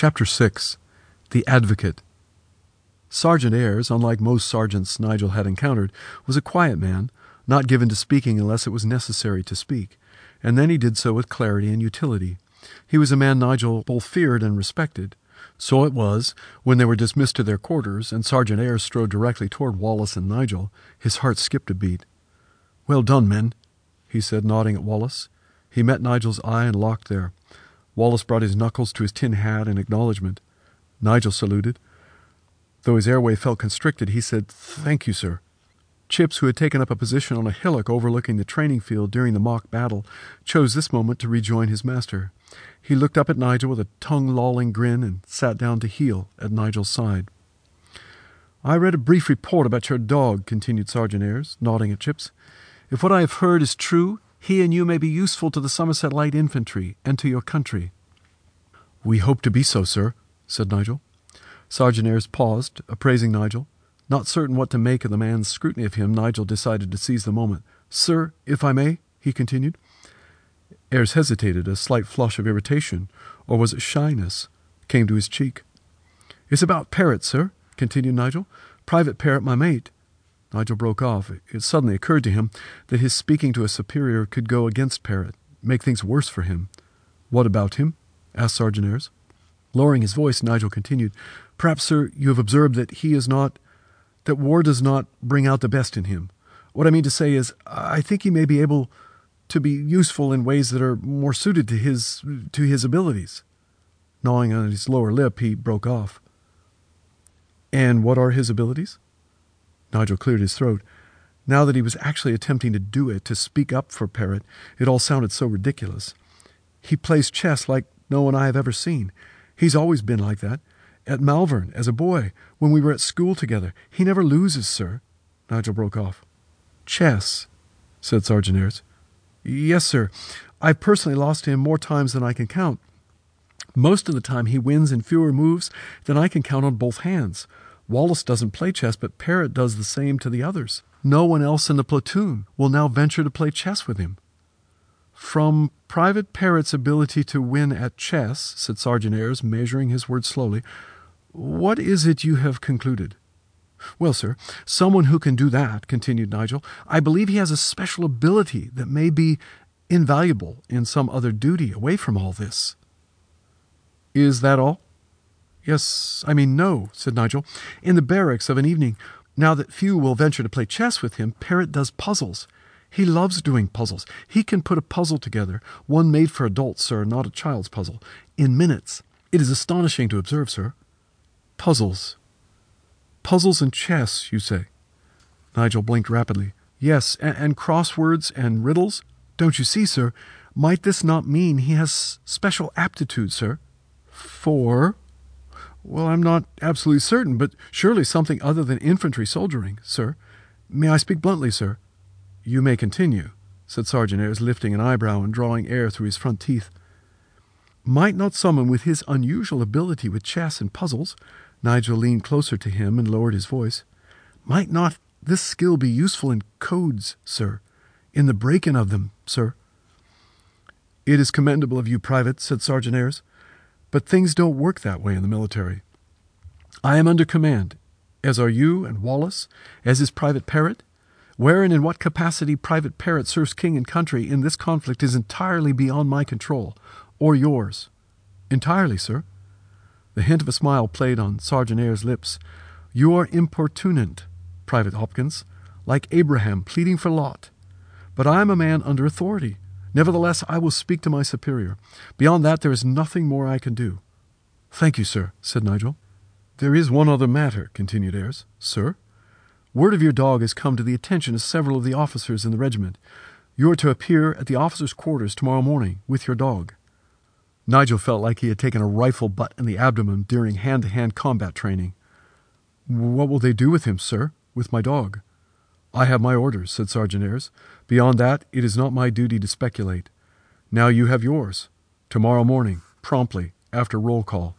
Chapter 6 The Advocate Sergeant Ayres, unlike most sergeants Nigel had encountered, was a quiet man, not given to speaking unless it was necessary to speak, and then he did so with clarity and utility. He was a man Nigel both feared and respected. So it was, when they were dismissed to their quarters and Sergeant Ayres strode directly toward Wallace and Nigel, his heart skipped a beat. Well done, men, he said, nodding at Wallace. He met Nigel's eye and locked there. Wallace brought his knuckles to his tin hat in acknowledgement. Nigel saluted. Though his airway felt constricted, he said, Thank you, sir. Chips, who had taken up a position on a hillock overlooking the training field during the mock battle, chose this moment to rejoin his master. He looked up at Nigel with a tongue lolling grin and sat down to heel at Nigel's side. I read a brief report about your dog, continued Sergeant Ayres, nodding at Chips. If what I have heard is true, he and you may be useful to the Somerset Light Infantry and to your country. We hope to be so, sir, said Nigel. Sergeant Ayres paused, appraising Nigel. Not certain what to make of the man's scrutiny of him, Nigel decided to seize the moment. Sir, if I may, he continued. Ayres hesitated. A slight flush of irritation, or was it shyness, came to his cheek. It's about Parrott, sir, continued Nigel. Private Parrott, my mate. Nigel broke off. It suddenly occurred to him that his speaking to a superior could go against Parrott, make things worse for him. What about him? asked Sergeant Ayres. Lowering his voice, Nigel continued, Perhaps, sir, you have observed that he is not, that war does not bring out the best in him. What I mean to say is, I think he may be able to be useful in ways that are more suited to his, to his abilities. Gnawing on his lower lip, he broke off. And what are his abilities? Nigel cleared his throat. Now that he was actually attempting to do it, to speak up for Parrott, it all sounded so ridiculous. He plays chess like no one I have ever seen. He's always been like that. At Malvern, as a boy, when we were at school together. He never loses, sir. Nigel broke off. Chess, said Sergeant Ayres. Yes, sir. I've personally lost to him more times than I can count. Most of the time he wins in fewer moves than I can count on both hands. Wallace doesn't play chess, but Parrott does the same to the others. No one else in the platoon will now venture to play chess with him. From Private Parrott's ability to win at chess, said Sergeant Ayres, measuring his words slowly, what is it you have concluded? Well, sir, someone who can do that, continued Nigel, I believe he has a special ability that may be invaluable in some other duty away from all this. Is that all? Yes, I mean, no, said Nigel. In the barracks of an evening, now that few will venture to play chess with him, Parrott does puzzles. He loves doing puzzles. He can put a puzzle together, one made for adults, sir, not a child's puzzle, in minutes. It is astonishing to observe, sir. Puzzles. Puzzles and chess, you say? Nigel blinked rapidly. Yes, and, and crosswords and riddles. Don't you see, sir? Might this not mean he has special aptitude, sir? For? Well, I'm not absolutely certain, but surely something other than infantry soldiering, sir. May I speak bluntly, sir? You may continue, said Sergeant Ayres, lifting an eyebrow and drawing air through his front teeth. Might not someone with his unusual ability with chess and puzzles, Nigel leaned closer to him and lowered his voice, might not this skill be useful in codes, sir, in the breaking of them, sir? It is commendable of you, Private, said Sergeant Ayres, but things don't work that way in the military. I am under command, as are you and Wallace, as is Private Parrott. Where and in what capacity Private Parrott serves king and country in this conflict is entirely beyond my control, or yours. Entirely, sir. The hint of a smile played on Sergeant Ayres' lips. You are importunate, Private Hopkins, like Abraham pleading for Lot. But I am a man under authority. Nevertheless, I will speak to my superior. Beyond that, there is nothing more I can do. Thank you, sir, said Nigel. There is one other matter, continued Ayres. Sir? Word of your dog has come to the attention of several of the officers in the regiment. You are to appear at the officers' quarters tomorrow morning with your dog. Nigel felt like he had taken a rifle butt in the abdomen during hand to hand combat training. What will they do with him, sir? With my dog? I have my orders, said Sergeant Ayres. Beyond that, it is not my duty to speculate. Now you have yours. Tomorrow morning, promptly, after roll call.